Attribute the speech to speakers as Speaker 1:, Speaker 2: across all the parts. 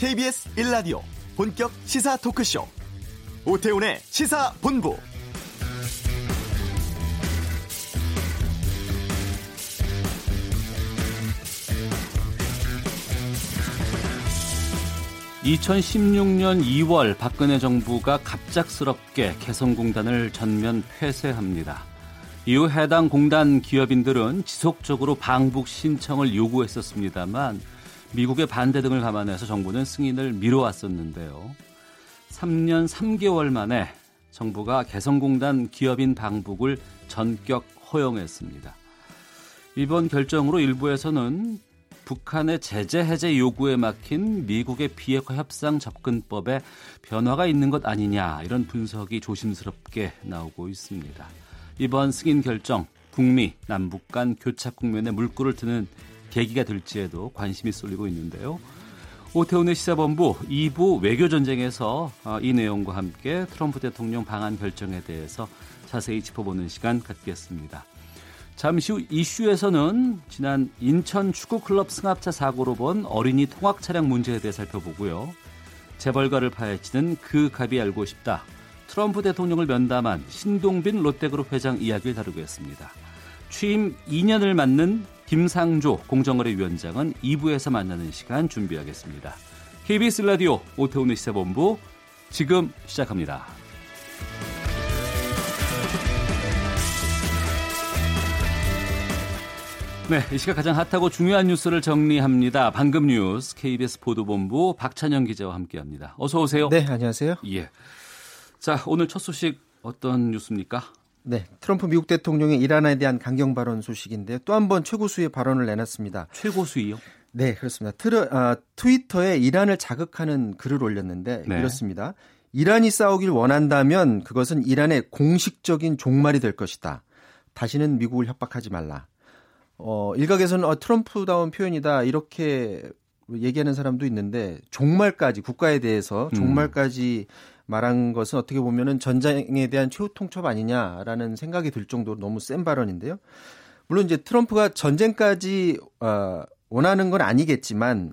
Speaker 1: KBS 1라디오 본격 시사 토크쇼 오태훈의 시사본부
Speaker 2: (2016년 2월) 박근혜 정부가 갑작스럽게 개성공단을 전면 폐쇄합니다. 이후 해당 공단 기업인들은 지속적으로 방북 신청을 요구했었습니다만 미국의 반대 등을 감안해서 정부는 승인을 미뤄왔었는데요. 3년 3개월 만에 정부가 개성공단 기업인 방북을 전격 허용했습니다. 이번 결정으로 일부에서는 북한의 제재 해제 요구에 막힌 미국의 비핵화 협상 접근법에 변화가 있는 것 아니냐 이런 분석이 조심스럽게 나오고 있습니다. 이번 승인 결정 북미 남북 간 교착 국면에 물꼬를 트는 계기가 될지에도 관심이 쏠리고 있는데요. 오태훈의 시사본부 2부 외교전쟁에서 어, 이 내용과 함께 트럼프 대통령 방한 결정에 대해서 자세히 짚어보는 시간 갖겠습니다. 잠시 후 이슈에서는 지난 인천 축구클럽 승합차 사고로 본 어린이 통학 차량 문제에 대해 살펴보고요. 재벌가를 파헤치는 그 갑이 알고 싶다. 트럼프 대통령을 면담한 신동빈 롯데그룹 회장 이야기를 다루겠습니다. 취임 2년을 맞는 김상조 공정거래위원장은 2부에서 만나는 시간 준비하겠습니다. KBS 라디오 오태훈의 시사본부 지금 시작합니다. 네, 이 시각 가장 핫하고 중요한 뉴스를 정리합니다. 방금 뉴스 KBS 보도본부 박찬영 기자와 함께합니다. 어서 오세요.
Speaker 3: 네, 안녕하세요.
Speaker 2: 예. 자, 오늘 첫 소식 어떤 뉴스입니까?
Speaker 3: 네, 트럼프 미국 대통령의 이란에 대한 강경 발언 소식인데요. 또 한 번 최고수의 발언을 내놨습니다.
Speaker 2: 최고수위요?
Speaker 3: 네, 그렇습니다. 트르, 아, 트위터에 이란을 자극하는 글을 올렸는데 네. 이렇습니다. 이란이 싸우길 원한다면 그것은 이란의 공식적인 종말이 될 것이다. 다시는 미국을 협박하지 말라. 어, 일각에서는 어, 트럼프다운 표현이다 이렇게 얘기하는 사람도 있는데 종말까지 국가에 대해서 음. 종말까지 음. 말한 것은 어떻게 보면은 전쟁에 대한 최후 통첩 아니냐라는 생각이 들 정도로 너무 센 발언인데요. 물론 이제 트럼프가 전쟁까지 어, 원하는 건 아니겠지만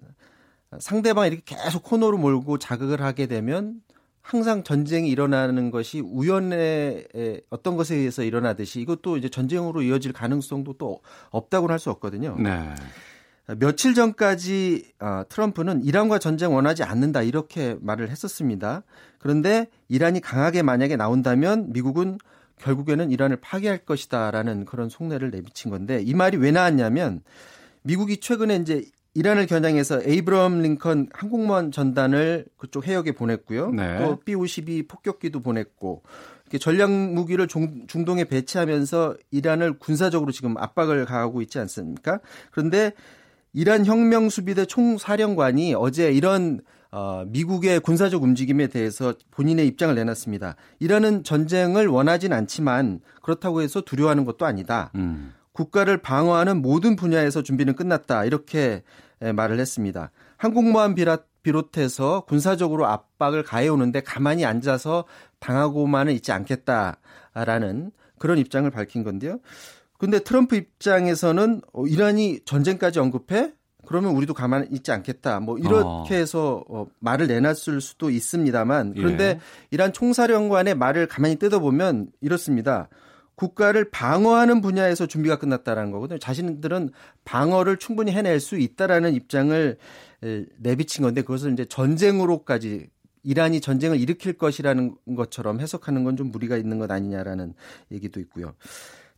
Speaker 3: 상대방이 이렇게 계속 코너로 몰고 자극을 하게 되면 항상 전쟁이 일어나는 것이 우연의 어떤 것에 의해서 일어나듯이 이것도 이제 전쟁으로 이어질 가능성도 또 없다고는 할 수 없거든요. 네. 며칠 전까지 어, 트럼프는 이란과 전쟁 원하지 않는다 이렇게 말을 했었습니다. 그런데 이란이 강하게 만약에 나온다면 미국은 결국에는 이란을 파괴할 것이다라는 그런 속내를 내비친 건데 이 말이 왜 나왔냐면 미국이 최근에 이제 이란을 겨냥해서 에이브럼 링컨 항공모함 전단을 그쪽 해역에 보냈고요. 네. 또 B-52 폭격기도 보냈고 이렇게 전략 무기를 중동에 배치하면서 이란을 군사적으로 지금 압박을 가하고 있지 않습니까? 그런데 이란 혁명 수비대 총사령관이 어제 이런 어, 미국의 군사적 움직임에 대해서 본인의 입장을 내놨습니다. 이란은 전쟁을 원하진 않지만 그렇다고 해서 두려워하는 것도 아니다. 음. 국가를 방어하는 모든 분야에서 준비는 끝났다. 이렇게 말을 했습니다. 항공모함 비롯해서 군사적으로 압박을 가해오는데 가만히 앉아서 당하고만은 있지 않겠다라는 그런 입장을 밝힌 건데요. 근데 트럼프 입장에서는 어, 이란이 전쟁까지 언급해? 그러면 우리도 가만히 있지 않겠다. 뭐 이렇게 어. 해서 어, 말을 내놨을 수도 있습니다만 그런데 예. 이란 총사령관의 말을 가만히 뜯어보면 이렇습니다. 국가를 방어하는 분야에서 준비가 끝났다라는 거거든요. 자신들은 방어를 충분히 해낼 수 있다라는 입장을 내비친 건데 그것을 이제 전쟁으로까지 이란이 전쟁을 일으킬 것이라는 것처럼 해석하는 건 좀 무리가 있는 것 아니냐라는 얘기도 있고요.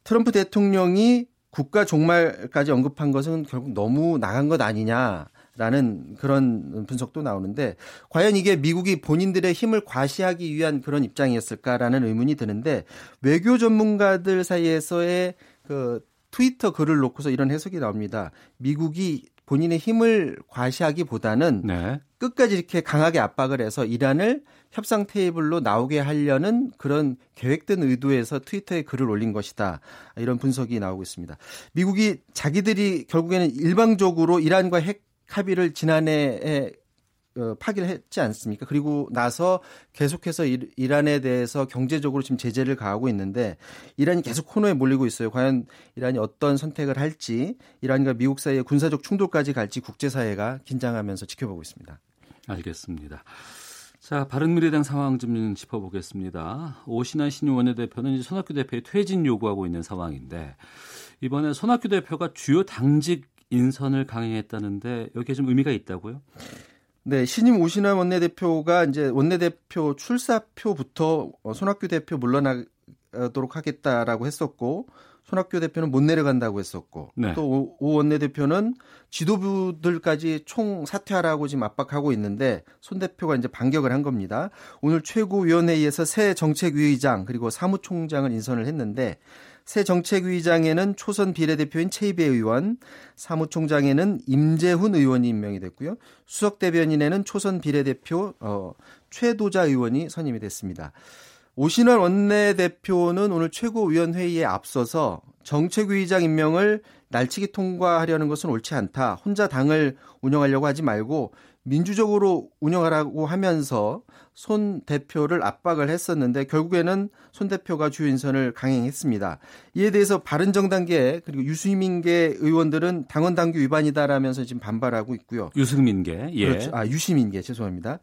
Speaker 3: 트럼프 대통령이 국가 종말까지 언급한 것은 결국 너무 나간 것 아니냐. 라는 그런 분석도 나오는데 과연 이게 미국이 본인들의 힘을 과시하기 위한 그런 입장이었을까라는 의문이 드는데 외교 전문가들 사이에서의 그 트위터 글을 놓고서 이런 해석이 나옵니다. 미국이 본인의 힘을 과시하기보다는 네. 끝까지 이렇게 강하게 압박을 해서 이란을 협상 테이블로 나오게 하려는 그런 계획된 의도에서 트위터에 글을 올린 것이다. 이런 분석이 나오고 있습니다. 미국이 자기들이 결국에는 일방적으로 이란과 핵 합의를 지난해에 어, 파기를 했지 않습니까? 그리고 나서 계속해서 이란에 대해서 경제적으로 지금 제재를 가하고 있는데 이란이 계속 코너에 몰리고 있어요. 과연 이란이 어떤 선택을 할지 이란과 미국 사이의 군사적 충돌까지 갈지 국제사회가 긴장하면서 지켜보고 있습니다.
Speaker 2: 알겠습니다. 자, 바른미래당 상황 좀 짚어보겠습니다. 오신환 신유 원내대표는 이제 손학규 대표의 퇴진 요구하고 있는 상황인데 이번에 손학규 대표가 주요 당직 인선을 강행했다는데 여기에 좀 의미가 있다고요?
Speaker 3: 네, 신임 오신환 원내대표가 이제 원내대표 출사표부터 손학규 대표 물러나도록 하겠다라고 했었고 손학규 대표는 못 내려간다고 했었고 네. 또오 원내대표는 지도부들까지 총 사퇴하라고 지금 압박하고 있는데 손 대표가 이제 반격을 한 겁니다. 오늘 최고위원회의에서 새 정책위의장 그리고 사무총장을 인선을 했는데 새 정책위의장에는 초선 비례대표인 최이배 의원, 사무총장에는 임재훈 의원이 임명이 됐고요. 수석 대변인에는 초선 비례대표 어, 최도자 의원이 선임이 됐습니다. 오신환 원내대표는 오늘 최고위원회의에 앞서서 정책위의장 임명을 날치기 통과하려는 것은 옳지 않다. 혼자 당을 운영하려고 하지 말고 민주적으로 운영하라고 하면서 손 대표를 압박을 했었는데 결국에는 손 대표가 주요 인선을 강행했습니다. 이에 대해서 바른정당계 그리고 유시민계 의원들은 당원 당규 위반이다라면서 지금 반발하고 있고요.
Speaker 2: 유승민계, 예.
Speaker 3: 그렇죠. 아 유시민계 죄송합니다.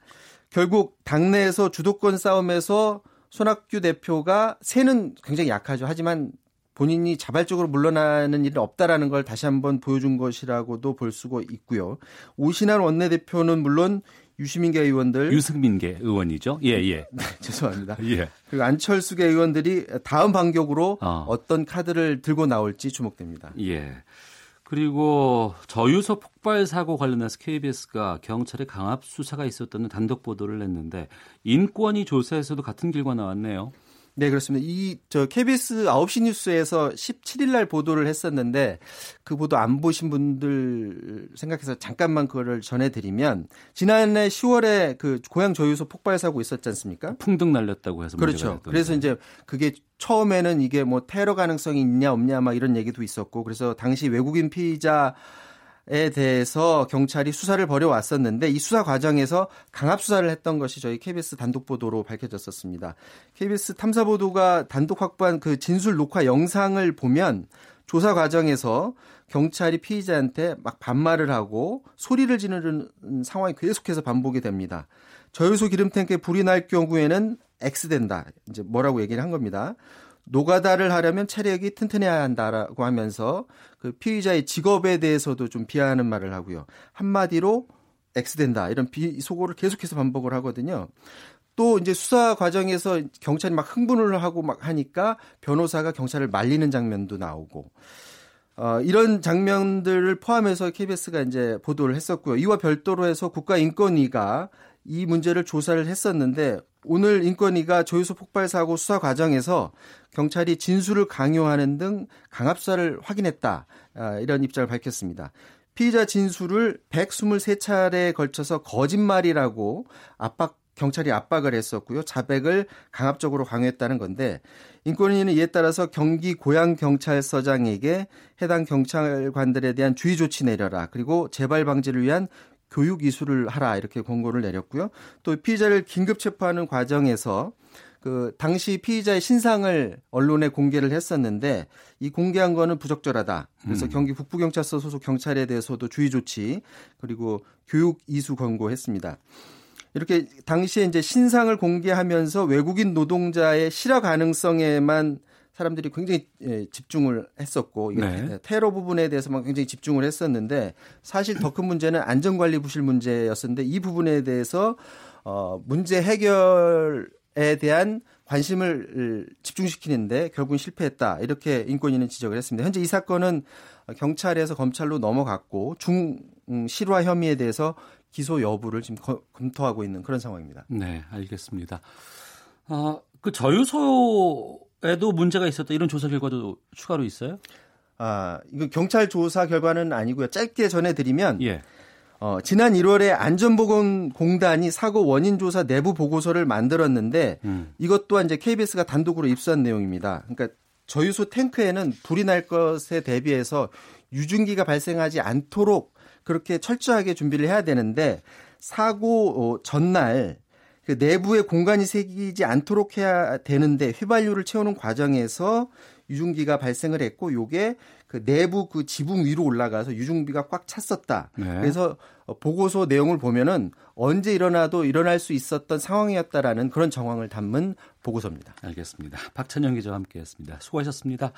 Speaker 3: 결국 당내에서 주도권 싸움에서 손학규 대표가 새는 굉장히 약하죠. 하지만 본인이 자발적으로 물러나는 일은 없다라는 걸 다시 한번 보여준 것이라고도 볼 수가 있고요. 오신환 원내대표는 물론 유시민계 의원들
Speaker 2: 유승민계 의원이죠. 예, 예.
Speaker 3: 네, 죄송합니다. 예. 그리고 안철수계 의원들이 다음 반격으로 어. 떤 카드를 들고 나올지 주목됩니다.
Speaker 2: 예. 그리고 저유소 폭발 사고 관련해서 KBS가 경찰에 강압 수사가 있었다는 단독 보도를 냈는데 인권위 조사에서도 같은 결과 나왔네요.
Speaker 3: 네, 그렇습니다. 이, 저, KBS 9시 뉴스에서 17일 날 보도를 했었는데 그 보도 안 보신 분들 생각해서 잠깐만 그거를 전해 드리면 지난해 10월에 그 고향 저유소 폭발 사고 있었지 않습니까?
Speaker 2: 풍등 날렸다고 해서
Speaker 3: 그렇죠. 그래서 이제 그게 처음에는 이게 뭐 테러 가능성이 있냐 없냐 막 이런 얘기도 있었고 그래서 당시 외국인 피의자 에 대해서 경찰이 수사를 벌여왔었는데 이 수사 과정에서 강압 수사를 했던 것이 저희 KBS 단독 보도로 밝혀졌었습니다. KBS 탐사 보도가 단독 확보한 그 진술 녹화 영상을 보면 조사 과정에서 경찰이 피의자한테 막 반말을 하고 소리를 지르는 상황이 계속해서 반복이 됩니다. 저유소 기름 탱크에 불이 날 경우에는 X된다. 이제 뭐라고 얘기를 한 겁니다. 노가다를 하려면 체력이 튼튼해야 한다라고 하면서 그 피의자의 직업에 대해서도 좀 비하하는 말을 하고요. 한마디로 X된다. 이런 비소고를 계속해서 반복을 하거든요. 또 이제 수사 과정에서 경찰이 막 흥분을 하고 막 하니까 변호사가 경찰을 말리는 장면도 나오고 어, 이런 장면들을 포함해서 KBS가 이제 보도를 했었고요. 이와 별도로 해서 국가인권위가 이 문제를 조사를 했었는데 오늘 인권위가 조유소 폭발 사고 수사 과정에서 경찰이 진술을 강요하는 등 강압사를 확인했다. 아, 이런 입장을 밝혔습니다. 피의자 진술을 123차례에 걸쳐서 거짓말이라고 압박 경찰이 압박을 했었고요. 자백을 강압적으로 강요했다는 건데 인권위는 이에 따라서 경기 고양 경찰서장에게 해당 경찰관들에 대한 주의 조치 내려라. 그리고 재발 방지를 위한 교육 이수를 하라 이렇게 권고를 내렸고요. 또 피의자를 긴급 체포하는 과정에서 그 당시 피의자의 신상을 언론에 공개를 했었는데 이 공개한 거는 부적절하다. 그래서 음. 경기 북부경찰서 소속 경찰에 대해서도 주의 조치 그리고 교육 이수 권고했습니다. 이렇게 당시에 이제 신상을 공개하면서 외국인 노동자의 실화 가능성에만 사람들이 굉장히 예, 집중을 했었고 네. 테러 부분에 대해서만 굉장히 집중을 했었는데 사실 더 큰 문제는 안전관리 부실 문제였었는데 이 부분에 대해서 어 문제 해결에 대한 관심을 집중시키는데 결국은 실패했다 이렇게 인권위는 지적을 했습니다. 현재 이 사건은 경찰에서 검찰로 넘어갔고 중 음, 실화 혐의에 대해서 기소 여부를 지금 거, 검토하고 있는 그런 상황입니다.
Speaker 2: 네, 알겠습니다. 어, 그 저유소 에도 문제가 있었다 이런 조사 결과도 추가로 있어요?
Speaker 3: 아 이거 경찰 조사 결과는 아니고요. 짧게 전해드리면 예. 어, 지난 1월에 안전보건공단이 사고 원인 조사 내부 보고서를 만들었는데 음. 이것 또한 이제 KBS가 단독으로 입수한 내용입니다. 그러니까 저유소 탱크에는 불이 날 것에 대비해서 유증기가 발생하지 않도록 그렇게 철저하게 준비를 해야 되는데 사고 어, 전날 그 내부에 공간이 새기지 않도록 해야 되는데 휘발유를 채우는 과정에서 유증기가 발생을 했고 요게 그 내부 그 지붕 위로 올라가서 유증비가 꽉 찼었다. 네. 그래서 보고서 내용을 보면은 언제 일어나도 일어날 수 있었던 상황이었다라는 그런 정황을 담은 보고서입니다.
Speaker 2: 알겠습니다. 박찬영 기자와 함께했습니다. 수고하셨습니다.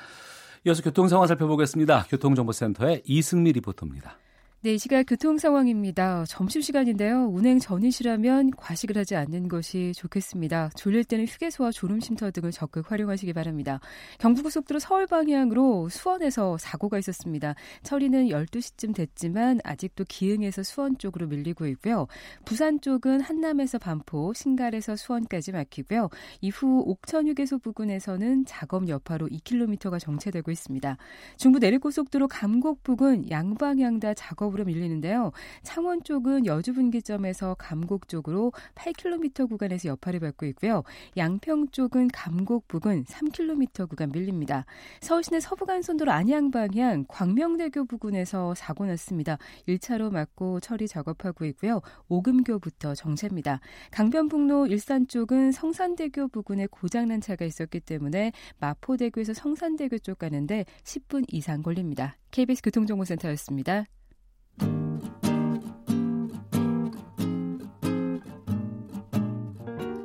Speaker 2: 이어서 교통 상황 살펴보겠습니다. 교통정보센터의 이승미 리포터입니다.
Speaker 4: 네, 이 시각 교통 상황입니다. 점심 시간인데요. 운행 전이시라면 과식을 하지 않는 것이 좋겠습니다. 졸릴 때는 휴게소와 졸음쉼터 등을 적극 활용하시기 바랍니다. 경부고속도로 서울 방향으로 수원에서 사고가 있었습니다. 처리는 12시쯤 됐지만 아직도 기흥에서 수원 쪽으로 밀리고 있고요. 부산 쪽은 한남에서 반포, 신갈에서 수원까지 막히고요. 이후 옥천 휴게소 부근에서는 작업 여파로 2km가 정체되고 있습니다. 중부 내륙고속도로 감곡 부근 양방향 다 작업 작업으로 밀리는데요. 창원 쪽은 여주 분기점에서 감곡 쪽으로 8km 구간에서 여파를 받고 있고요. 양평 쪽은 감곡 부근 3km 구간 밀립니다. 서울시내 서부간선도로 안양 방향 광명대교 부근에서 사고 났습니다. 1차로 막고 처리 작업하고 있고요. 오금교부터 정체입니다. 강변북로 일산 쪽은 성산대교 부근에 고장난 차가 있었기 때문에 마포대교에서 성산대교 쪽 가는데 10분 이상 걸립니다. KBS 교통정보센터였습니다.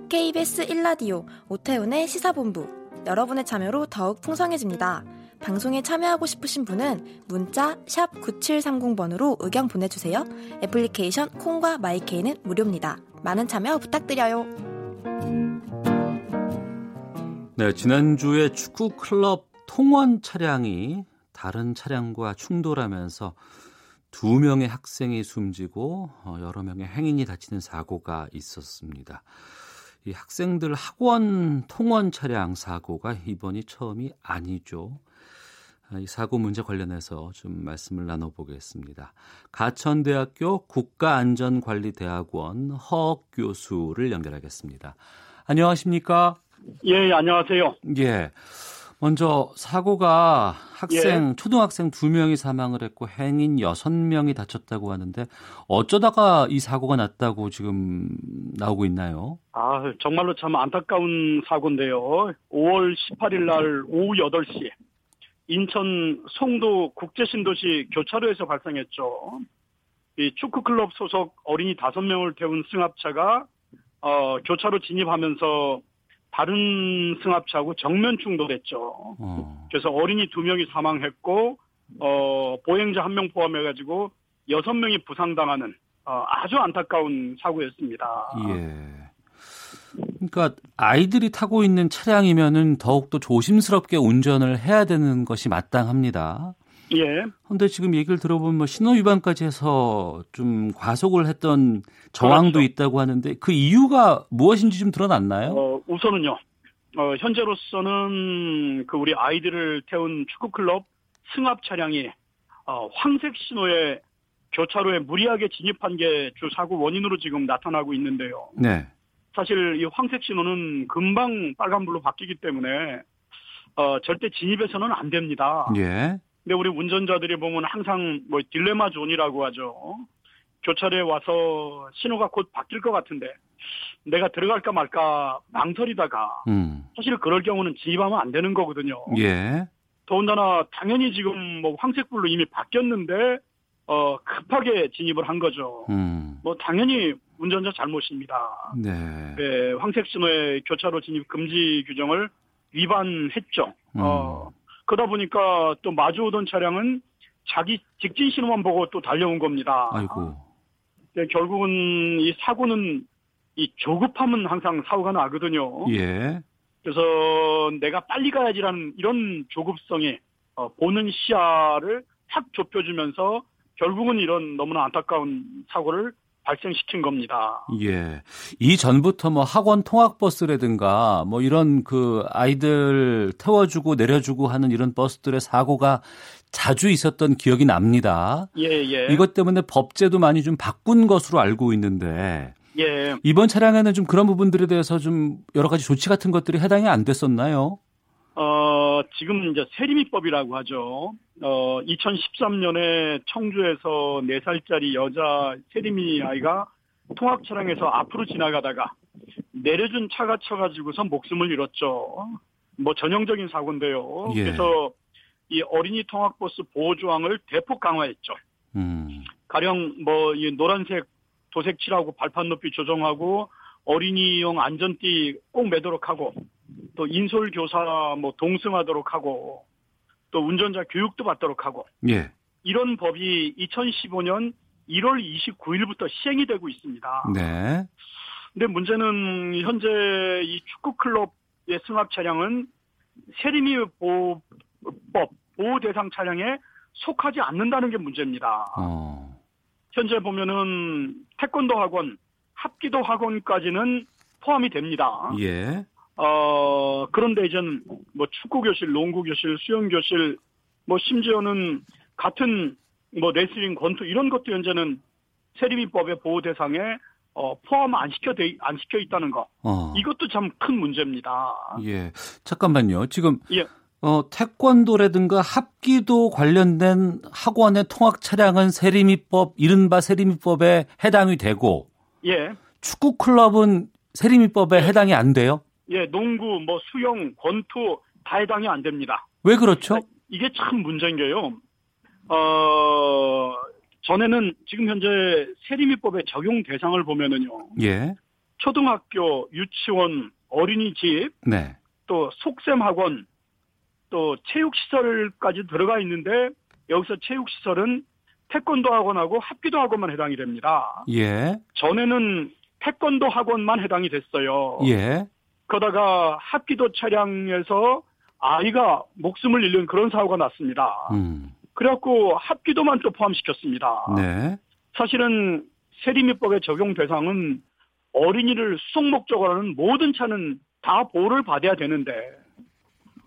Speaker 5: KBS 1라디오 오태훈의 시사본부 여러분의 참여로 더욱 풍성해집니다. 방송에 참여하고 싶으신 분은 문자 9730번으로 의견 보내주세요. 애플리케이션 콩과 마이케이는 무료입니다. 많은 참여 부탁드려요.
Speaker 2: 네, 지난주에 축구 클럽 통원 차량이 다른 차량과 충돌하면서 두 명의 학생이 숨지고 어, 여러 명의 행인이 다치는 사고가 있었습니다. 이 학생들 학원 통원 차량 사고가 이번이 처음이 아니죠. 아, 이 사고 문제 관련해서 좀 말씀을 나눠보겠습니다. 가천대학교 국가안전관리대학원 허 교수를 연결하겠습니다. 안녕하십니까?
Speaker 6: 예, 안녕하세요.
Speaker 2: 예. 먼저 사고가 학생 예. 초등학생 두 명이 사망을 했고 행인 여섯 명이 다쳤다고 하는데 어쩌다가 이 사고가 났다고 지금 나오고 있나요?
Speaker 6: 아 정말로 참 안타까운 사고인데요. 5월 18일 날 오후 8시 인천 송도 국제신도시 교차로에서 발생했죠. 이 축구클럽 소속 어린이 다섯 명을 태운 승합차가 어, 교차로 진입하면서 다른 승합차하고 정면 충돌했죠. 어. 그래서 어린이 두 명이 사망했고 어, 보행자 한 명 포함해가지고 여섯 명이 부상당하는 어, 아주 안타까운 사고였습니다.
Speaker 2: 예. 그러니까 아이들이 타고 있는 차량이면은 더욱 더 조심스럽게 운전을 해야 되는 것이 마땅합니다.
Speaker 6: 예.
Speaker 2: 근데 지금 얘기를 들어보면 뭐 신호 위반까지 해서 좀 과속을 했던 정황도 그렇죠. 있다고 하는데 그 이유가 무엇인지 좀 드러났나요?
Speaker 6: 어, 우선은요. 어, 현재로서는 그 우리 아이들을 태운 축구 클럽 승합 차량이 어, 황색 신호에 교차로에 무리하게 진입한 게 주 사고 원인으로 지금 나타나고 있는데요.
Speaker 2: 네.
Speaker 6: 사실 이 황색 신호는 금방 빨간불로 바뀌기 때문에 어, 절대 진입해서는 안 됩니다.
Speaker 2: 예.
Speaker 6: 근데 우리 운전자들이 보면 항상 뭐 딜레마 zone이라고 하죠. 교차로에 와서 신호가 곧 바뀔 것 같은데 내가 들어갈까 말까 망설이다가 음. 사실 그럴 경우는 진입하면 안 되는 거거든요.
Speaker 2: 예.
Speaker 6: 더군다나 당연히 지금 뭐 황색불로 이미 바뀌었는데 어 급하게 진입을 한 거죠.
Speaker 2: 음.
Speaker 6: 뭐 당연히 운전자 잘못입니다.
Speaker 2: 네.
Speaker 6: 네 황색 신호의 교차로 진입 금지 규정을 위반했죠. 음. 어 그러다 보니까 또 마주오던 차량은 자기 직진 신호만 보고 또 달려온 겁니다.
Speaker 2: 아이고.
Speaker 6: 네, 결국은 이 사고는 이 조급함은 항상 사고가 나거든요.
Speaker 2: 예.
Speaker 6: 그래서 내가 빨리 가야지라는 이런 조급성이 어, 보는 시야를 확 좁혀주면서 결국은 이런 너무나 안타까운 사고를 발생시킨 겁니다.
Speaker 2: 예. 이 전부터 뭐 학원 통학버스라든가 뭐 이런 그 아이들 태워주고 내려주고 하는 이런 버스들의 사고가 자주 있었던 기억이 납니다.
Speaker 6: 예, 예.
Speaker 2: 이것 때문에 법제도 많이 좀 바꾼 것으로 알고 있는데.
Speaker 6: 예.
Speaker 2: 이번 차량에는 좀 그런 부분들에 대해서 좀 여러 가지 조치 같은 것들이 해당이 안 됐었나요?
Speaker 6: 어, 지금 이제 세리미법이라고 하죠. 어, 2013년에 청주에서 4살짜리 여자 세리미 아이가 통학 차량에서 앞으로 지나가다가 내려준 차가 쳐가지고서 목숨을 잃었죠. 뭐 전형적인 사고인데요.
Speaker 2: 예.
Speaker 6: 그래서 이 어린이 통학버스 보호 조항을 대폭 강화했죠.
Speaker 2: 음.
Speaker 6: 가령 뭐 이 노란색 도색 칠하고 발판 높이 조정하고 어린이용 안전띠 꼭 매도록 하고 또 인솔 교사 뭐 동승하도록 하고 또 운전자 교육도 받도록 하고
Speaker 2: 예.
Speaker 6: 이런 법이 2015년 1월 29일부터 시행이 되고 있습니다.
Speaker 2: 네.
Speaker 6: 근데 문제는 현재 이 축구 클럽의 승합 차량은 세림이 보호법 보호 대상 차량에 속하지 않는다는 게 문제입니다.
Speaker 2: 어.
Speaker 6: 현재 보면은 태권도 학원, 합기도 학원까지는 포함이 됩니다.
Speaker 2: 예.
Speaker 6: 어, 그런데 이젠 뭐 축구 교실, 농구 교실, 수영 교실, 뭐 심지어는 같은 뭐 레슬링, 권투 이런 것도 현재는 세리미법의 보호 대상에 어, 포함 안 시켜 돼, 안 시켜 있다는 거.
Speaker 2: 어.
Speaker 6: 이것도 참 큰 문제입니다.
Speaker 2: 예. 잠깐만요. 지금
Speaker 6: 예.
Speaker 2: 어, 태권도라든가 합기도 관련된 학원의 통학 차량은 세리미법 이른바 세리미법에 해당이 되고
Speaker 6: 예.
Speaker 2: 축구 클럽은 세리미법에 해당이 안 돼요?
Speaker 6: 예, 농구, 뭐 수영, 권투 다 해당이 안 됩니다.
Speaker 2: 왜 그렇죠?
Speaker 6: 이게 참 문제인 게요. 어, 전에는 지금 현재 세리미법의 적용 대상을 보면은요.
Speaker 2: 예.
Speaker 6: 초등학교, 유치원, 어린이집,
Speaker 2: 네.
Speaker 6: 또 속셈학원, 또 체육시설까지 들어가 있는데 여기서 체육시설은 태권도 학원하고 합기도 학원만 해당이 됩니다.
Speaker 2: 예.
Speaker 6: 전에는 태권도 학원만 해당이 됐어요.
Speaker 2: 예.
Speaker 6: 그러다가 합기도 차량에서 아이가 목숨을 잃는 그런 사고가 났습니다.
Speaker 2: 음.
Speaker 6: 그래갖고 합기도만 또 포함시켰습니다.
Speaker 2: 네.
Speaker 6: 사실은 세리미법의 적용 대상은 어린이를 수송 목적으로 하는 모든 차는 다 보호를 받아야 되는데,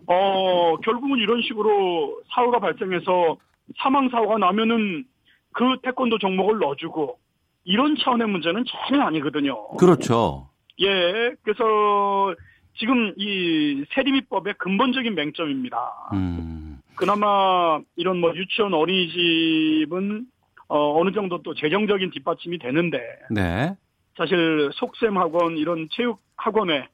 Speaker 6: 어, 결국은 이런 식으로 사고가 발생해서 사망 사고가 나면은 그 태권도 종목을 넣어주고, 이런 차원의 문제는 전혀 아니거든요.
Speaker 2: 그렇죠.
Speaker 6: 예, 그래서 지금 이 세리미법의 근본적인 맹점입니다.
Speaker 2: 음.
Speaker 6: 그나마 이런 뭐 유치원 어린이집은 어, 어느 정도 또 재정적인 뒷받침이 되는데
Speaker 2: 네.
Speaker 6: 사실 속셈 학원 이런 체육 학원에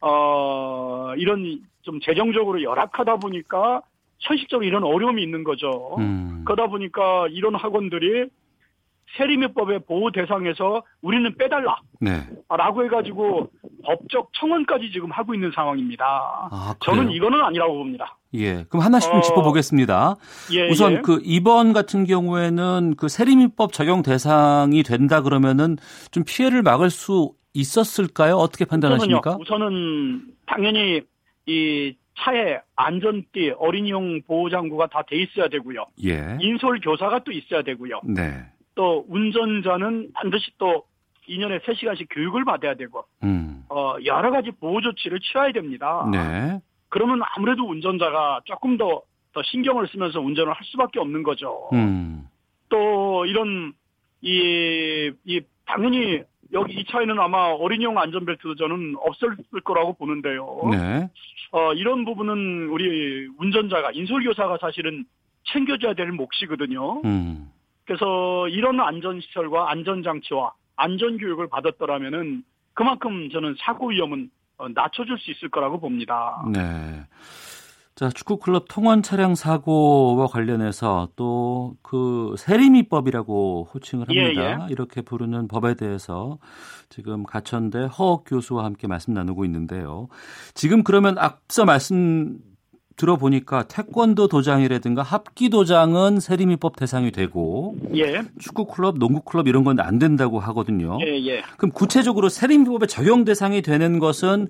Speaker 6: 어 이런 좀 재정적으로 열악하다 보니까 현실적으로 이런 어려움이 있는 거죠.
Speaker 2: 음.
Speaker 6: 그러다 보니까 이런 학원들이 세리미법의 보호 대상에서 우리는 빼달라.
Speaker 2: 네.
Speaker 6: 라고 해가지고 법적 청원까지 지금 하고 있는 상황입니다.
Speaker 2: 아,
Speaker 6: 저는? 이거는 아니라고 봅니다.
Speaker 2: 예. 그럼 하나씩 좀
Speaker 6: 어,
Speaker 2: 짚어보겠습니다.
Speaker 6: 예,
Speaker 2: 우선
Speaker 6: 예.
Speaker 2: 그 이번 같은 경우에는 그 세리민법 적용 대상이 된다 그러면은 좀 피해를 막을 수 있었을까요? 어떻게 판단하십니까?
Speaker 6: 우선은요, 우선은 당연히 이 차에 안전띠, 어린이용 보호장구가 다 돼 있어야 되고요.
Speaker 2: 예.
Speaker 6: 인솔 교사가 또 있어야 되고요.
Speaker 2: 네.
Speaker 6: 또 운전자는 반드시 또 2년에 3시간씩 교육을 받아야 되고
Speaker 2: 음.
Speaker 6: 어, 여러 가지 보호 조치를 취해야 됩니다.
Speaker 2: 네.
Speaker 6: 그러면 아무래도 운전자가 조금 더, 더 신경을 쓰면서 운전을 할 수밖에 없는 거죠.
Speaker 2: 음.
Speaker 6: 또 이런 이, 이 당연히 여기 이 차에는 아마 어린이용 안전벨트도 저는 없을 거라고 보는데요.
Speaker 2: 네.
Speaker 6: 어, 이런 부분은 우리 운전자가 인솔교사가 사실은 챙겨줘야 될 몫이거든요.
Speaker 2: 음.
Speaker 6: 그래서 이런 안전시설과 안전장치와 안전교육을 받았더라면은 그만큼 저는 사고 위험은 어, 낮춰줄 수 있을 거라고 봅니다.
Speaker 2: 네. 자, 축구클럽 통원 차량 사고와 관련해서 또 그 세리미법이라고 호칭을
Speaker 6: 예,
Speaker 2: 합니다. 이렇게 부르는 법에 대해서 지금 가천대 허옥 교수와 함께 말씀 나누고 있는데요. 지금 그러면 앞서 말씀 들어보니까 태권도 도장이라든가 합기 도장은 세리미법 대상이 되고
Speaker 6: 예,
Speaker 2: 축구 클럽, 농구 클럽 이런 건 안 된다고 하거든요.
Speaker 6: 예, 예.
Speaker 2: 그럼 구체적으로 세림법에 적용 대상이 되는 것은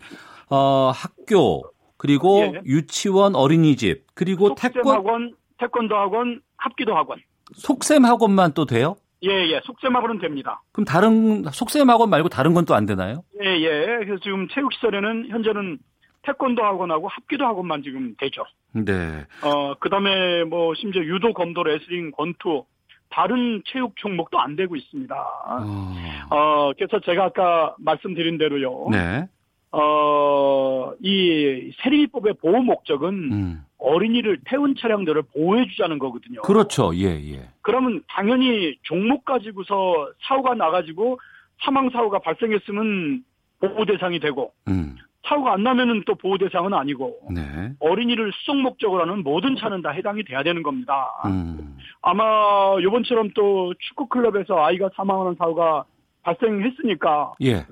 Speaker 2: 어, 학교 그리고
Speaker 6: 예.
Speaker 2: 유치원, 어린이집 그리고 태권
Speaker 6: 속셈학원, 태권도 학원, 합기도 학원.
Speaker 2: 속셈 학원만 또 돼요?
Speaker 6: 예, 예. 속셈 학원은 됩니다.
Speaker 2: 그럼 다른 속셈 학원 말고 다른 건 또 안 되나요?
Speaker 6: 예, 예. 그래서 지금 체육 시설에는 현재는 태권도 학원하고 합기도 학원만 지금 되죠.
Speaker 2: 네.
Speaker 6: 어, 그 다음에 뭐 심지어 유도, 검도, 레슬링, 권투, 다른 체육 종목도 안 되고 있습니다.
Speaker 2: 어,
Speaker 6: 어, 그래서 제가 아까 말씀드린 대로요.
Speaker 2: 네.
Speaker 6: 어, 이 세리미법의 보호 목적은
Speaker 2: 음.
Speaker 6: 어린이를 태운 차량들을 보호해 주자는 거거든요.
Speaker 2: 그렇죠. 예, 예.
Speaker 6: 그러면 당연히 종목 가지고서 사고가 나가지고 사망 사고가 발생했으면 보호 대상이 되고
Speaker 2: 음.
Speaker 6: 사고가 안 나면은 또 보호 대상은 아니고
Speaker 2: 네.
Speaker 6: 어린이를 수송 목적으로 하는 모든 차는 다 해당이 돼야 되는 겁니다.
Speaker 2: 음.
Speaker 6: 아마 요번처럼 또 축구 클럽에서 아이가 사망하는 사고가 발생했으니까
Speaker 2: 예.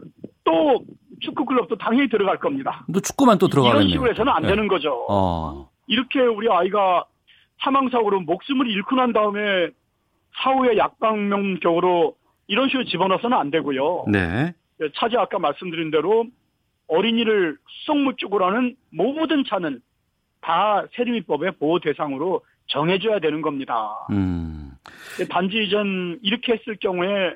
Speaker 6: 또 축구 클럽도 당연히 들어갈 겁니다.
Speaker 2: 또 축구만 또 들어가겠네요.
Speaker 6: 이런 식으로 해서는 안
Speaker 2: 예.
Speaker 6: 되는 거죠.
Speaker 2: 어.
Speaker 6: 이렇게 우리 아이가 사망 사고로 목숨을 잃고 난 다음에 사후에 약방명격으로 이런 식으로 집어넣어서는 안 되고요.
Speaker 2: 네.
Speaker 6: 차지 아까 말씀드린 대로 어린이를 수송목적으로 하는 모든 차는 다 세리미법의 보호 대상으로 정해줘야 되는 겁니다.
Speaker 2: 음.
Speaker 6: 단지 이전 이렇게 했을 경우에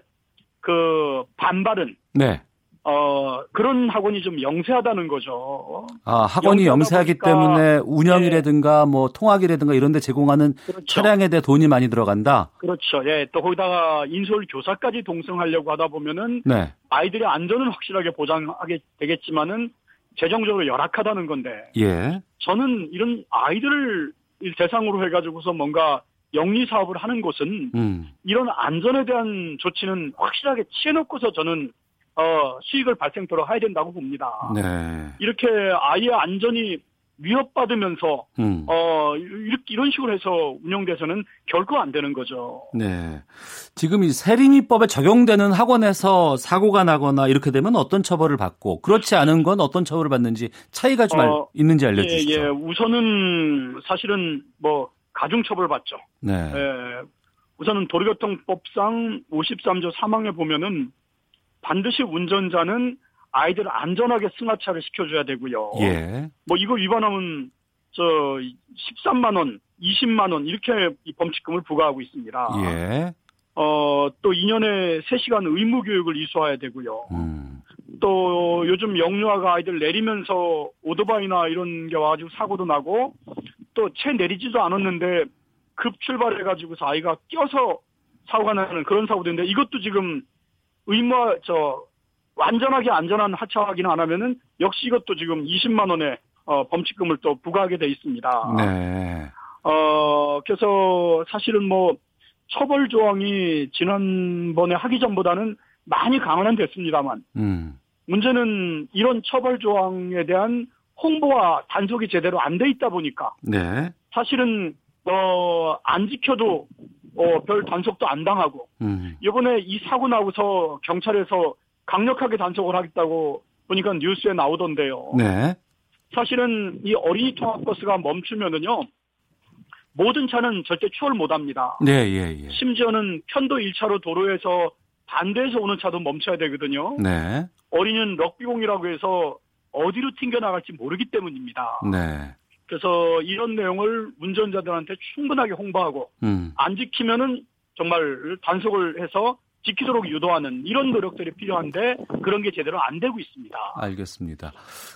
Speaker 6: 그 반발은
Speaker 2: 네.
Speaker 6: 어 그런 학원이 좀 영세하다는 거죠.
Speaker 2: 아, 학원이 영세하기
Speaker 6: 보니까,
Speaker 2: 때문에 운영이라든가 뭐 통학이라든가 이런 데 제공하는
Speaker 6: 그렇죠.
Speaker 2: 차량에 대해 돈이 많이 들어간다.
Speaker 6: 그렇죠. 예, 또 거기다가 인솔 교사까지 동승하려고 하다 보면은
Speaker 2: 네.
Speaker 6: 아이들의 안전은 확실하게 보장하게 되겠지만은 재정적으로 열악하다는 건데
Speaker 2: 예.
Speaker 6: 저는 이런 아이들을 대상으로 해가지고서 뭔가 영리 사업을 하는 곳은
Speaker 2: 음.
Speaker 6: 이런 안전에 대한 조치는 확실하게 취해놓고서 저는 어, 수익을 발생토록 해야 된다고 봅니다.
Speaker 2: 네.
Speaker 6: 이렇게 아이의 안전이 위협받으면서
Speaker 2: 음.
Speaker 6: 어 이렇게 이런 식으로 해서 운영돼서는 결코 안 되는 거죠.
Speaker 2: 네. 지금 이 세리미법에 적용되는 학원에서 사고가 나거나 이렇게 되면 어떤 처벌을 받고 그렇지 않은 건 어떤 처벌을 받는지 차이가 좀 알-
Speaker 6: 어,
Speaker 2: 있는지 알려주시죠.
Speaker 6: 예, 예. 우선은 사실은 뭐 가중 처벌 받죠.
Speaker 2: 네.
Speaker 6: 예. 우선은 도로교통법상 53조 3항에 보면은 반드시 운전자는 아이들을 안전하게 승하차를 시켜줘야 되고요.
Speaker 2: 예.
Speaker 6: 뭐 이거 위반하면 저 13만 원, 20만 원 이렇게 이 범칙금을 부과하고 있습니다.
Speaker 2: 예.
Speaker 6: 어, 또 2년에 3시간 의무 교육을 이수해야 되고요.
Speaker 2: 음.
Speaker 6: 또 요즘 영유아가 아이들 내리면서 오토바이나 이런 게 와가지고 사고도 나고 또 채 내리지도 않았는데 급 출발해가지고서 아이가 껴서 사고가 나는 그런 사고도 있는데 이것도 지금 의무 저 완전하게 안전한 하차 확인 안 하면은 역시 이것도 지금 20만 원의 어, 범칙금을 또 부과하게 돼 있습니다.
Speaker 2: 네.
Speaker 6: 어, 그래서 사실은 뭐 처벌 조항이 지난번에 하기 전보다는 많이 강화는 됐습니다만
Speaker 2: 음.
Speaker 6: 문제는 이런 처벌 조항에 대한 홍보와 단속이 제대로 안 돼 있다 보니까
Speaker 2: 네.
Speaker 6: 사실은 어, 안 지켜도 어, 별 단속도 안 당하고
Speaker 2: 음.
Speaker 6: 이번에 이 사고 나고서 경찰에서 강력하게 단속을 하겠다고 보니까 뉴스에 나오던데요.
Speaker 2: 네.
Speaker 6: 사실은 이 어린이 통학버스가 멈추면은요 모든 차는 절대 추월 못합니다.
Speaker 2: 네, 예, 예.
Speaker 6: 심지어는 편도 1차로 도로에서 반대에서 오는 차도 멈춰야 되거든요.
Speaker 2: 네.
Speaker 6: 어린이는 럭비공이라고 해서 어디로 튕겨 나갈지 모르기 때문입니다.
Speaker 2: 네.
Speaker 6: 그래서 이런 내용을 운전자들한테 충분하게 홍보하고
Speaker 2: 음.
Speaker 6: 안 지키면은 정말 단속을 해서 지키도록 유도하는 이런 노력들이 필요한데 그런 게 제대로 안 되고 있습니다.
Speaker 2: 알겠습니다.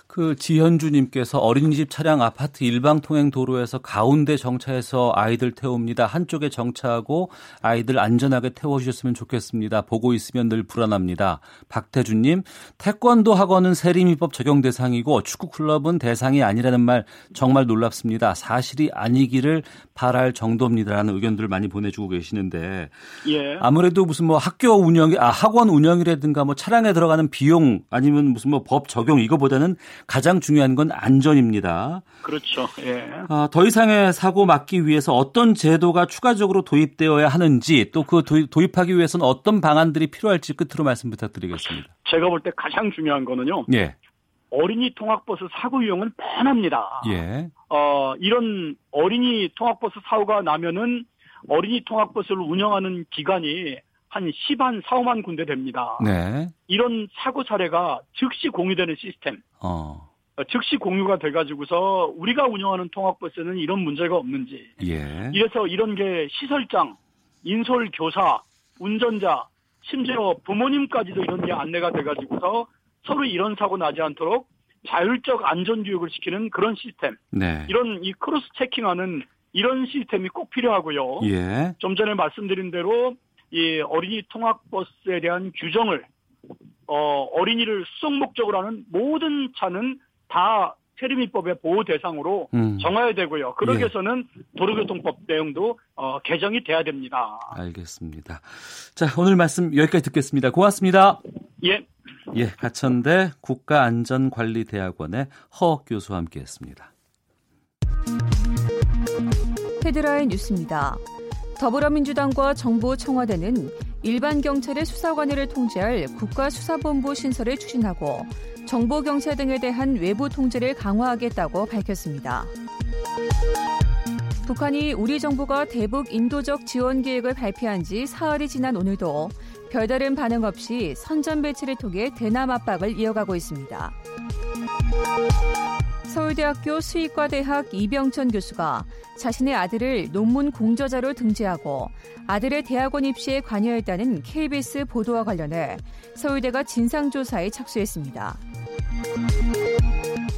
Speaker 2: 그 지현주님께서 어린이집 차량 아파트 일방 통행 도로에서 가운데 정차해서 아이들 태웁니다. 한쪽에 정차하고 아이들 안전하게 태워주셨으면 좋겠습니다. 보고 있으면 늘 불안합니다. 박태준님, 태권도 학원은 세리미법 적용 대상이고 축구 클럽은 대상이 아니라는 말 정말 놀랍습니다. 사실이 아니기를 바랄 정도입니다라는 의견들을 많이 보내주고 계시는데
Speaker 6: 예.
Speaker 2: 아무래도 무슨 뭐 학교 운영, 아 학원 운영이라든가 뭐 차량에 들어가는 비용 아니면 무슨 뭐 법 적용 이거보다는 가장 중요한 건 안전입니다.
Speaker 6: 그렇죠. 예.
Speaker 2: 아, 더 이상의 사고 막기 위해서 어떤 제도가 추가적으로 도입되어야 하는지 또 그 도입하기 위해서는 어떤 방안들이 필요할지 끝으로 말씀 부탁드리겠습니다.
Speaker 6: 제가 볼 때 가장 중요한 거는요.
Speaker 2: 예,
Speaker 6: 어린이 통학버스 사고 유형은 뻔합니다.
Speaker 2: 예,
Speaker 6: 어, 이런 어린이 통학버스 사고가 나면은 어린이 통학버스를 운영하는 기관이 한 10한 4, 5만 군데 됩니다.
Speaker 2: 네,
Speaker 6: 이런 사고 사례가 즉시 공유되는 시스템,
Speaker 2: 어,
Speaker 6: 어, 즉시 공유가 돼가지고서 우리가 운영하는 통학버스는 이런 문제가 없는지,
Speaker 2: 예,
Speaker 6: 이래서 이런 게 시설장, 인솔 교사, 운전자, 심지어 부모님까지도 이런 게 안내가 돼가지고서 서로 이런 사고 나지 않도록 자율적 안전 교육을 시키는 그런 시스템,
Speaker 2: 네,
Speaker 6: 이런 이 cross checking하는 이런 시스템이 꼭 필요하고요.
Speaker 2: 예,
Speaker 6: 좀 전에 말씀드린 대로 이 어린이 통학버스에 대한 규정을 어, 어린이를 수송 목적으로 하는 모든 차는 다 세림이법의 보호 대상으로
Speaker 2: 음.
Speaker 6: 정해야 되고요. 그러기
Speaker 2: 예.
Speaker 6: 위해서는 도로교통법 내용도 어, 개정이 돼야 됩니다.
Speaker 2: 알겠습니다. 자, 오늘 말씀 여기까지 듣겠습니다. 고맙습니다.
Speaker 6: 예.
Speaker 2: 예, 가천대 국가안전관리대학원의 허 교수와 함께했습니다.
Speaker 7: 헤드라인 뉴스입니다. 더불어민주당과 정부 청와대는 일반 경찰의 수사관회를 통제할 국가수사본부 신설을 추진하고 정보 경찰 등에 대한 외부 통제를 강화하겠다고 밝혔습니다. 북한이 우리 정부가 대북 인도적 지원 계획을 발표한 지 사흘이 지난 오늘도 별다른 반응 없이 선전 배치를 통해 대남 압박을 이어가고 있습니다. 서울대학교 수의과대학 이병천 교수가 자신의 아들을 논문 공저자로 등재하고 아들의 대학원 입시에 관여했다는 KBS 보도와 관련해 서울대가 진상조사에 착수했습니다.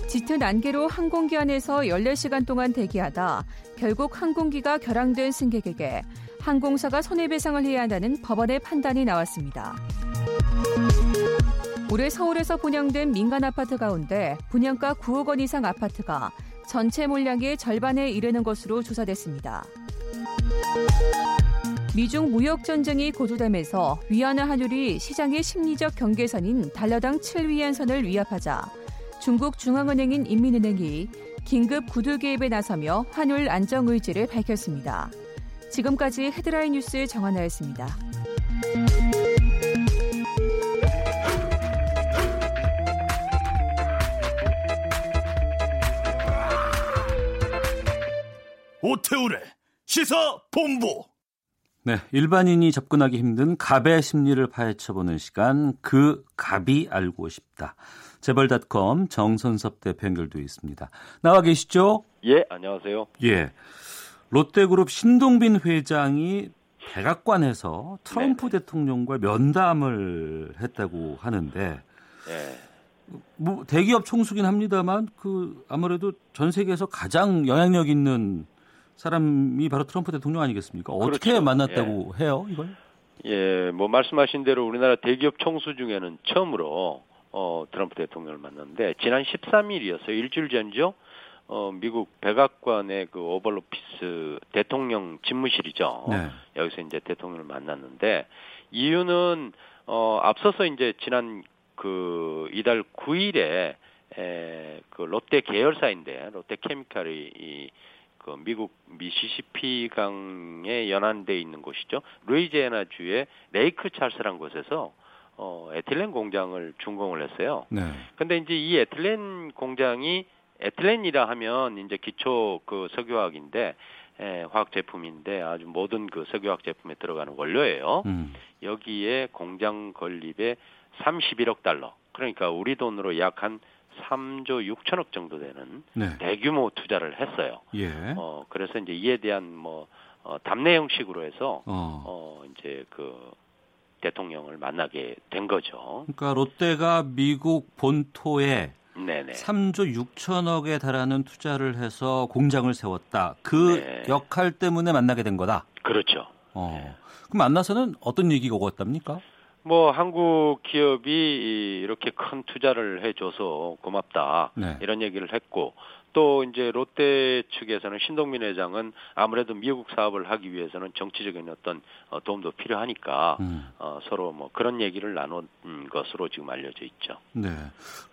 Speaker 7: 짙은 안개로 항공기 안에서 14시간 동안 대기하다 결국 항공기가 결항된 승객에게 항공사가 손해배상을 해야 한다는 법원의 판단이 나왔습니다. 올해 서울에서 분양된 민간 아파트 가운데 분양가 9억 원 이상 아파트가 전체 물량의 절반에 이르는 것으로 조사됐습니다. 미중 무역 전쟁이 고조되면서 위안화 환율이 시장의 심리적 경계선인 달러당 7위안선을 위협하자 중국 중앙은행인 인민은행이 긴급 구두 개입에 나서며 환율 안정 의지를 밝혔습니다. 지금까지 헤드라인 뉴스 정한나였습니다.
Speaker 1: 오태우래 시사 본부.
Speaker 2: 네, 일반인이 접근하기 힘든 갑의 심리를 파헤쳐보는 시간 그 갑이 알고 싶다. 재벌닷컴 정선섭 대표 연결돼 있습니다. 나와 계시죠?
Speaker 8: 예, 안녕하세요.
Speaker 2: 예. 롯데그룹 신동빈 회장이 백악관에서 트럼프 네. 대통령과 면담을 했다고 하는데 예. 뭐 대기업 총수긴 합니다만 그 아무래도 전 세계에서 가장 영향력 있는 사람이 바로 트럼프 대통령 아니겠습니까? 어떻게 그렇죠. 만났다고 예. 해요, 이걸?
Speaker 8: 예, 뭐 말씀하신 대로 우리나라 대기업 총수 중에는 처음으로 어, 트럼프 대통령을 만났는데 지난 13일이었어요. 일주일 전이죠. 어, 미국 백악관의 그 오벌 오피스 대통령 집무실이죠. 네. 여기서 이제 대통령을 만났는데 이유는 어, 앞서서 이제 지난 그 이달 9일에 에, 그 롯데 계열사인데 롯데 케미칼이 이, 그 미국 미시시피 강에 연안돼 있는 곳이죠. 루이지애나 주의 레이크 찰스란 곳에서 어, 에틸렌 공장을 준공을 했어요. 네. 근데 이제 이 에틸렌 공장이 에틸렌이라 하면 이제 기초 그 석유화학인데 에, 화학 제품인데 아주 모든 그 석유화학 제품에 들어가는 원료예요. 음. 여기에 공장 건립에 31억 달러. 그러니까 우리 돈으로 약 한 3조 6천억 정도 되는 네. 대규모 투자를 했어요. 예. 어 그래서 이제 이에 대한 뭐 어, 답례 형식으로 해서 어, 어 이제 그 대통령을 만나게 된 거죠.
Speaker 2: 그러니까 롯데가 미국 본토에 네네. 3조 6천억에 달하는 투자를 해서 공장을 세웠다. 그 네. 역할 때문에 만나게 된 거다.
Speaker 8: 그렇죠.
Speaker 2: 어. 네. 그럼 만나서는 어떤 얘기가 오갔답니까?
Speaker 8: 뭐 한국 기업이 이렇게 큰 투자를 해줘서 고맙다 네. 이런 얘기를 했고 또 이제 롯데 측에서는 신동민 회장은 아무래도 미국 사업을 하기 위해서는 정치적인 어떤 어, 도움도 필요하니까 음. 어, 서로 뭐 그런 얘기를 나눈 것으로 지금 알려져 있죠.
Speaker 2: 네.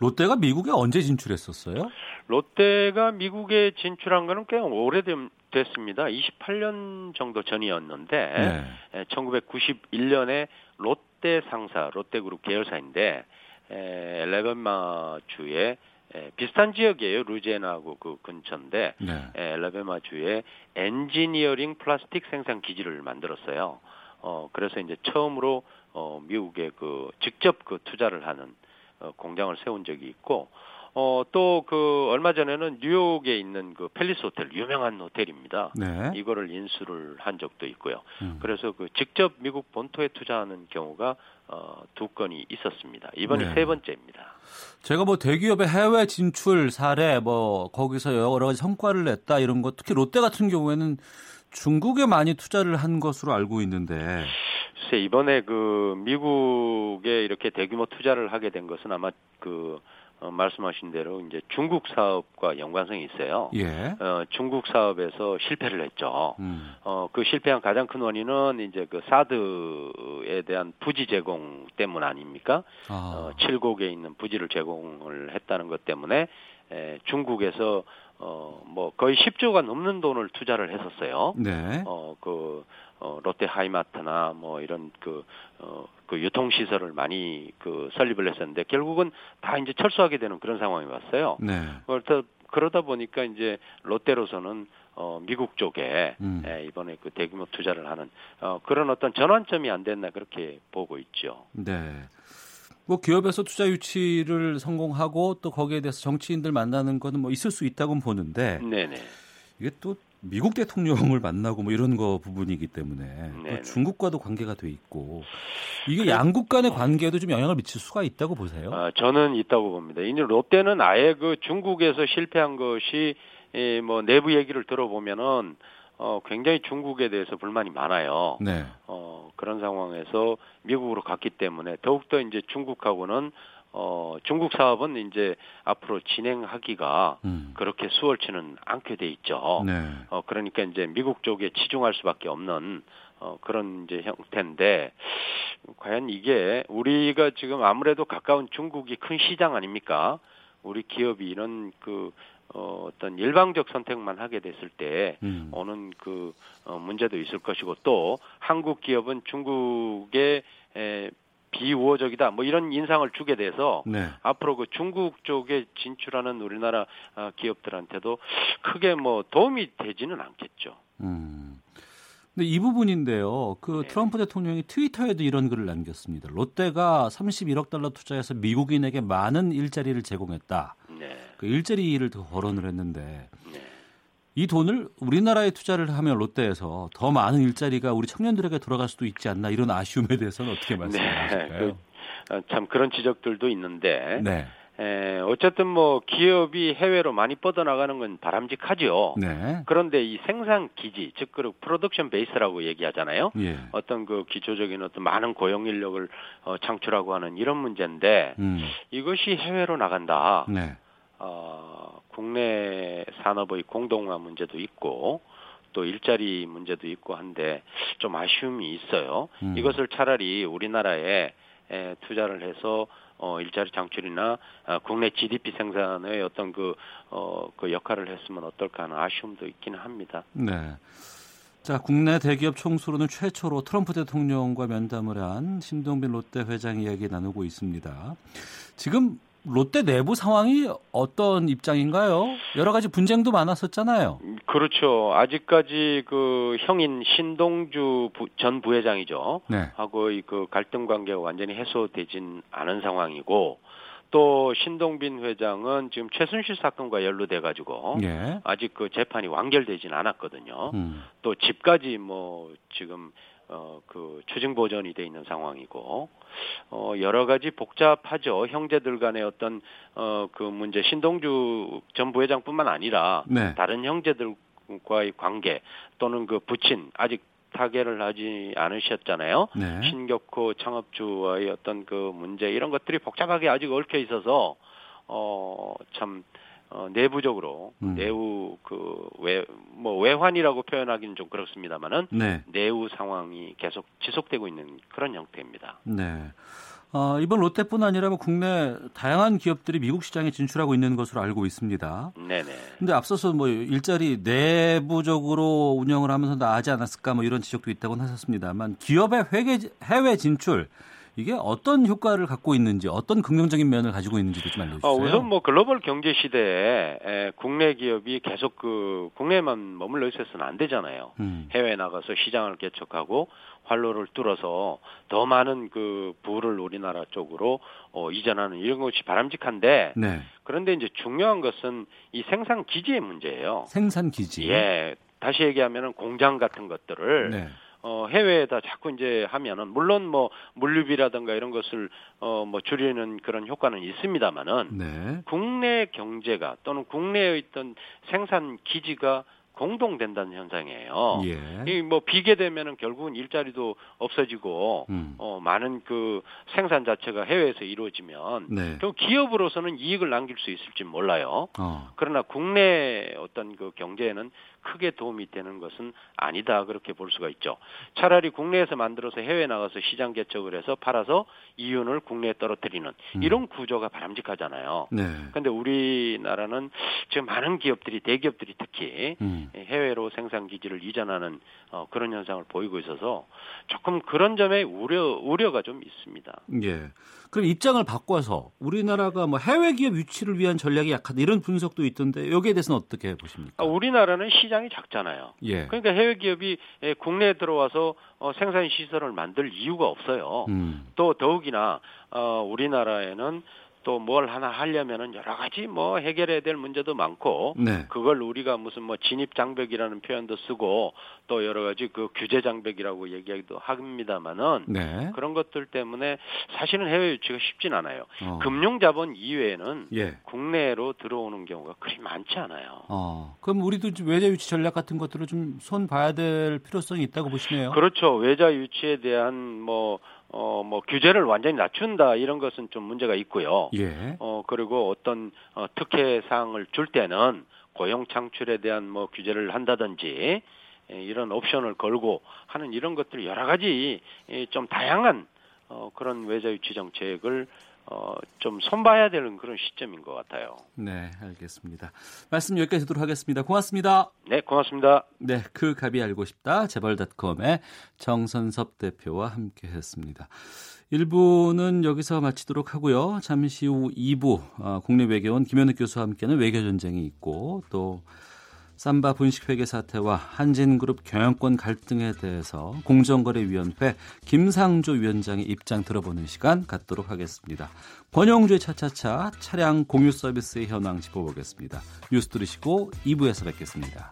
Speaker 2: 롯데가 미국에 언제 진출했었어요?
Speaker 8: 롯데가 미국에 진출한 거는 꽤 오래됐습니다. 28년 정도 전이었는데 네. 1991년에 롯데 상사 롯데그룹 계열사인데 에, 앨라배마 주에 에, 비슷한 지역이에요. 루이지애나하고 그 근처인데 네. 에, 앨라배마 주에 엔지니어링 플라스틱 생산 기지를 만들었어요. 어 그래서 이제 처음으로 어 미국에 그 직접 그 투자를 하는 어, 공장을 세운 적이 있고 어, 또 그 얼마 전에는 뉴욕에 있는 그 팰리스 호텔 유명한 호텔입니다. 네. 이거를 인수를 한 적도 있고요. 음. 그래서 그 직접 미국 본토에 투자하는 경우가 어, 두 건이 있었습니다. 이번이 네. 세 번째입니다.
Speaker 2: 제가 뭐 대기업의 해외 진출 사례 뭐 거기서 여러 가지 성과를 냈다 이런 거 특히 롯데 같은 경우에는 중국에 많이 투자를 한 것으로 알고 있는데
Speaker 8: 글쎄 이번에 그 미국에 이렇게 대규모 투자를 하게 된 것은 아마 그 어, 말씀하신 대로 이제 중국 사업과 연관성이 있어요.
Speaker 2: 예.
Speaker 8: 어, 중국 사업에서 실패를 했죠.
Speaker 2: 음.
Speaker 8: 어, 그 실패한 가장 큰 원인은 이제 그 사드에 대한 부지 제공 때문 아닙니까?
Speaker 2: 아.
Speaker 8: 어, 7곡에 있는 부지를 제공을 했다는 것 때문에 에, 중국에서 어, 뭐 거의 10조가 넘는 돈을 투자를 했었어요.
Speaker 2: 네.
Speaker 8: 어, 그, 어, 롯데 하이마트나 뭐 이런 그, 어, 그 유통시설을 많이 그 설립을 했었는데 결국은 다 이제 철수하게 되는 그런 상황이 왔어요.
Speaker 2: 네.
Speaker 8: 그러다, 그러다 보니까 이제 롯데로서는 어, 미국 쪽에
Speaker 2: 음.
Speaker 8: 에, 이번에 그 대규모 투자를 하는 어, 그런 어떤 전환점이 안 됐나 그렇게 보고 있죠.
Speaker 2: 네. 뭐 기업에서 투자 유치를 성공하고 또 거기에 대해서 정치인들 만나는 거는 뭐 있을 수 있다고 보는데
Speaker 8: 네네.
Speaker 2: 이게 또 미국 대통령을 만나고 뭐 이런 거 부분이기 때문에 중국과도 관계가 돼 있고 이게 양국 간의 관계에도 좀 영향을 미칠 수가 있다고 보세요.
Speaker 8: 아, 저는 있다고 봅니다. 이제 롯데는 아예 그 중국에서 실패한 것이 예, 뭐 내부 얘기를 들어보면은 어, 굉장히 중국에 대해서 불만이 많아요.
Speaker 2: 네.
Speaker 8: 어, 그런 상황에서 미국으로 갔기 때문에 더욱더 이제 중국하고는 어, 중국 사업은 이제 앞으로 진행하기가
Speaker 2: 음.
Speaker 8: 그렇게 수월치는 않게 돼 있죠.
Speaker 2: 네.
Speaker 8: 어, 그러니까 이제 미국 쪽에 치중할 수밖에 없는 어, 그런 이제 형태인데 과연 이게 우리가 지금 아무래도 가까운 중국이 큰 시장 아닙니까? 우리 기업이 이런 그 어, 어떤 일방적 선택만 하게 됐을 때
Speaker 2: 음.
Speaker 8: 오는 그 어, 문제도 있을 것이고 또 한국 기업은 중국에 에, 비우호적이다 뭐 이런 인상을 주게 돼서
Speaker 2: 네.
Speaker 8: 앞으로 그 중국 쪽에 진출하는 우리나라 아, 기업들한테도 크게 뭐 도움이 되지는 않겠죠.
Speaker 2: 음. 근데 이 부분인데요. 그
Speaker 8: 네.
Speaker 2: 트럼프 대통령이 트위터에도 이런 글을 남겼습니다. 롯데가 31억 달러 투자해서 미국인에게 많은 일자리를 제공했다.
Speaker 8: 네.
Speaker 2: 그 일자리를 더 거론을 했는데
Speaker 8: 네.
Speaker 2: 이 돈을 우리나라에 투자를 하면 롯데에서 더 많은 일자리가 우리 청년들에게 돌아갈 수도 있지 않나 이런 아쉬움에 대해서는 어떻게 말씀하실까요?
Speaker 8: 그, 어, 참 그런 지적들도 있는데
Speaker 2: 네.
Speaker 8: 에, 어쨌든 뭐 기업이 해외로 많이 뻗어나가는 건 바람직하죠.
Speaker 2: 네.
Speaker 8: 그런데 이 생산 기지, 즉 그 프로덕션 베이스라고 얘기하잖아요.
Speaker 2: 예.
Speaker 8: 어떤 그 기초적인 어떤 많은 고용 인력을 어, 창출하고 하는 이런 문제인데
Speaker 2: 음.
Speaker 8: 이것이 해외로 나간다.
Speaker 2: 네.
Speaker 8: 어, 국내 산업의 공동화 문제도 있고 또 일자리 문제도 있고 한데 좀 아쉬움이 있어요.
Speaker 2: 음.
Speaker 8: 이것을 차라리 우리나라에 에, 투자를 해서 어, 일자리 창출이나 어, 국내 GDP 생산의 어떤 그, 어, 그 역할을 했으면 어떨까 하는 아쉬움도 있기는 합니다.
Speaker 2: 네. 자, 국내 대기업 총수로는 최초로 트럼프 대통령과 면담을 한 신동빈 롯데 회장 이야기 나누고 있습니다. 지금 롯데 내부 상황이 어떤 입장인가요? 여러 가지 분쟁도 많았었잖아요.
Speaker 8: 그렇죠. 아직까지 그 형인 신동주 부, 전 부회장이죠.
Speaker 2: 네.
Speaker 8: 하고의 그 갈등 관계가 완전히 해소되진 않은 상황이고 또 신동빈 회장은 지금 최순실 사건과 연루돼 가지고
Speaker 2: 예.
Speaker 8: 아직 그 재판이 완결되진 않았거든요.
Speaker 2: 음.
Speaker 8: 또 집까지 뭐 지금 어 그 추징 보전이 돼 있는 상황이고 어 여러 가지 복잡하죠. 형제들 간의 어떤 어 그 문제 신동주 전 부회장뿐만 아니라
Speaker 2: 네.
Speaker 8: 다른 형제들과의 관계 또는 그 부친 아직 타결을 하지 않으셨잖아요.
Speaker 2: 네.
Speaker 8: 신격호 창업주와의 어떤 그 문제 이런 것들이 복잡하게 아직 얽혀 있어서 어참 어, 내부적으로
Speaker 2: 음.
Speaker 8: 내부 그외뭐 외환이라고 표현하기는 좀 그렇습니다만은
Speaker 2: 네.
Speaker 8: 내부 상황이 계속 지속되고 있는 그런 형태입니다.
Speaker 2: 네. 어, 이번 롯데뿐 아니라 뭐 국내 다양한 기업들이 미국 시장에 진출하고 있는 것으로 알고 있습니다.
Speaker 8: 네네.
Speaker 2: 근데 앞서서 뭐 일자리 내부적으로 운영을 하면서 나아지 않았을까 뭐 이런 지적도 있다고는 하셨습니다만 기업의 회계, 해외 진출 이게 어떤 효과를 갖고 있는지 어떤 긍정적인 면을 가지고 있는지도 좀 알려주세요.
Speaker 8: 어, 우선 뭐 글로벌 경제 시대에 에, 국내 기업이 계속 그 국내만 머물러 있어서는 안 되잖아요.
Speaker 2: 음.
Speaker 8: 해외 나가서 시장을 개척하고 활로를 뚫어서 더 많은 그 부를 우리나라 쪽으로 어, 이전하는 이런 것이 바람직한데
Speaker 2: 네.
Speaker 8: 그런데 이제 중요한 것은 이 생산 기지의 문제예요.
Speaker 2: 생산 기지.
Speaker 8: 예. 다시 얘기하면은 공장 같은 것들을
Speaker 2: 네.
Speaker 8: 어, 해외에다 자꾸 이제 하면은 물론 뭐 물류비라든가 이런 것을 어, 뭐 줄이는 그런 효과는 있습니다만은
Speaker 2: 네.
Speaker 8: 국내 경제가 또는 국내에 있던 생산 기지가 공동된다는 현상이에요.
Speaker 2: 예.
Speaker 8: 이뭐 비게 되면은 결국은 일자리도 없어지고
Speaker 2: 음.
Speaker 8: 어 많은 그 생산 자체가 해외에서 이루어지면
Speaker 2: 네.
Speaker 8: 또 기업으로서는 이익을 남길 수 있을지 몰라요.
Speaker 2: 어.
Speaker 8: 그러나 국내 어떤 그 경제에는 크게 도움이 되는 것은 아니다 그렇게 볼 수가 있죠. 차라리 국내에서 만들어서 해외 나가서 시장 개척을 해서 팔아서 이윤을 국내에 떨어뜨리는
Speaker 2: 음.
Speaker 8: 이런 구조가 바람직하잖아요.
Speaker 2: 네.
Speaker 8: 근데 우리나라는 지금 많은 기업들이 대기업들이 특히
Speaker 2: 음.
Speaker 8: 해외로 생산 기지를 이전하는 어, 그런 현상을 보이고 있어서 조금 그런 점에 우려 우려가 좀 있습니다.
Speaker 2: 예. 그럼 입장을 바꿔서 우리나라가 뭐 해외 기업 유치를 위한 전략이 약하다 이런 분석도 있던데 여기에 대해서는 어떻게 보십니까?
Speaker 8: 아, 우리나라는 시장이 작잖아요.
Speaker 2: 예.
Speaker 8: 그러니까 해외 기업이 예, 국내에 들어와서 어, 생산 시설을 만들 이유가 없어요.
Speaker 2: 음.
Speaker 8: 또 더욱이나 어, 우리나라에는 또 뭘 하나 하려면은 여러 가지 뭐 해결해야 될 문제도 많고
Speaker 2: 네.
Speaker 8: 그걸 우리가 무슨 뭐 진입 장벽이라는 표현도 쓰고 또 여러 가지 그 규제 장벽이라고 얘기하기도 합니다만은
Speaker 2: 네.
Speaker 8: 그런 것들 때문에 사실은 해외 유치가 쉽진 않아요.
Speaker 2: 어.
Speaker 8: 금융 자본 이외에는
Speaker 2: 예.
Speaker 8: 국내로 들어오는 경우가 그리 많지 않아요.
Speaker 2: 어. 그럼 우리도 좀 외자 유치 전략 같은 것들을 좀 손 봐야 될 필요성이 있다고 보시네요.
Speaker 8: 그렇죠. 외자 유치에 대한 뭐 어, 뭐, 규제를 완전히 낮춘다, 이런 것은 좀 문제가 있고요.
Speaker 2: 예.
Speaker 8: 어, 그리고 어떤, 어, 특혜 사항을 줄 때는 고용 창출에 대한 뭐 규제를 한다든지, 에, 이런 옵션을 걸고 하는 이런 것들 여러 가지, 에, 좀 다양한, 어, 그런 외자 유치 정책을 어, 좀 손봐야 되는 그런 시점인 것 같아요.
Speaker 2: 네, 알겠습니다. 말씀 여기까지 듣도록 하겠습니다. 고맙습니다.
Speaker 8: 네, 고맙습니다.
Speaker 2: 네, 그 갑이 알고 싶다. 재벌닷컴의 정선섭 대표와 함께 했습니다. 1부는 여기서 마치도록 하고요. 잠시 후 2부, 어, 국내 외교원 김현욱 교수와 함께하는 외교전쟁이 있고, 또, 삼바 분식회계 사태와 한진그룹 경영권 갈등에 대해서 공정거래위원회 김상조 위원장의 입장 들어보는 시간 갖도록 하겠습니다. 권영주의 차차차 차량 공유 서비스의 현황 짚어보겠습니다. 뉴스 들으시고 2부에서 뵙겠습니다.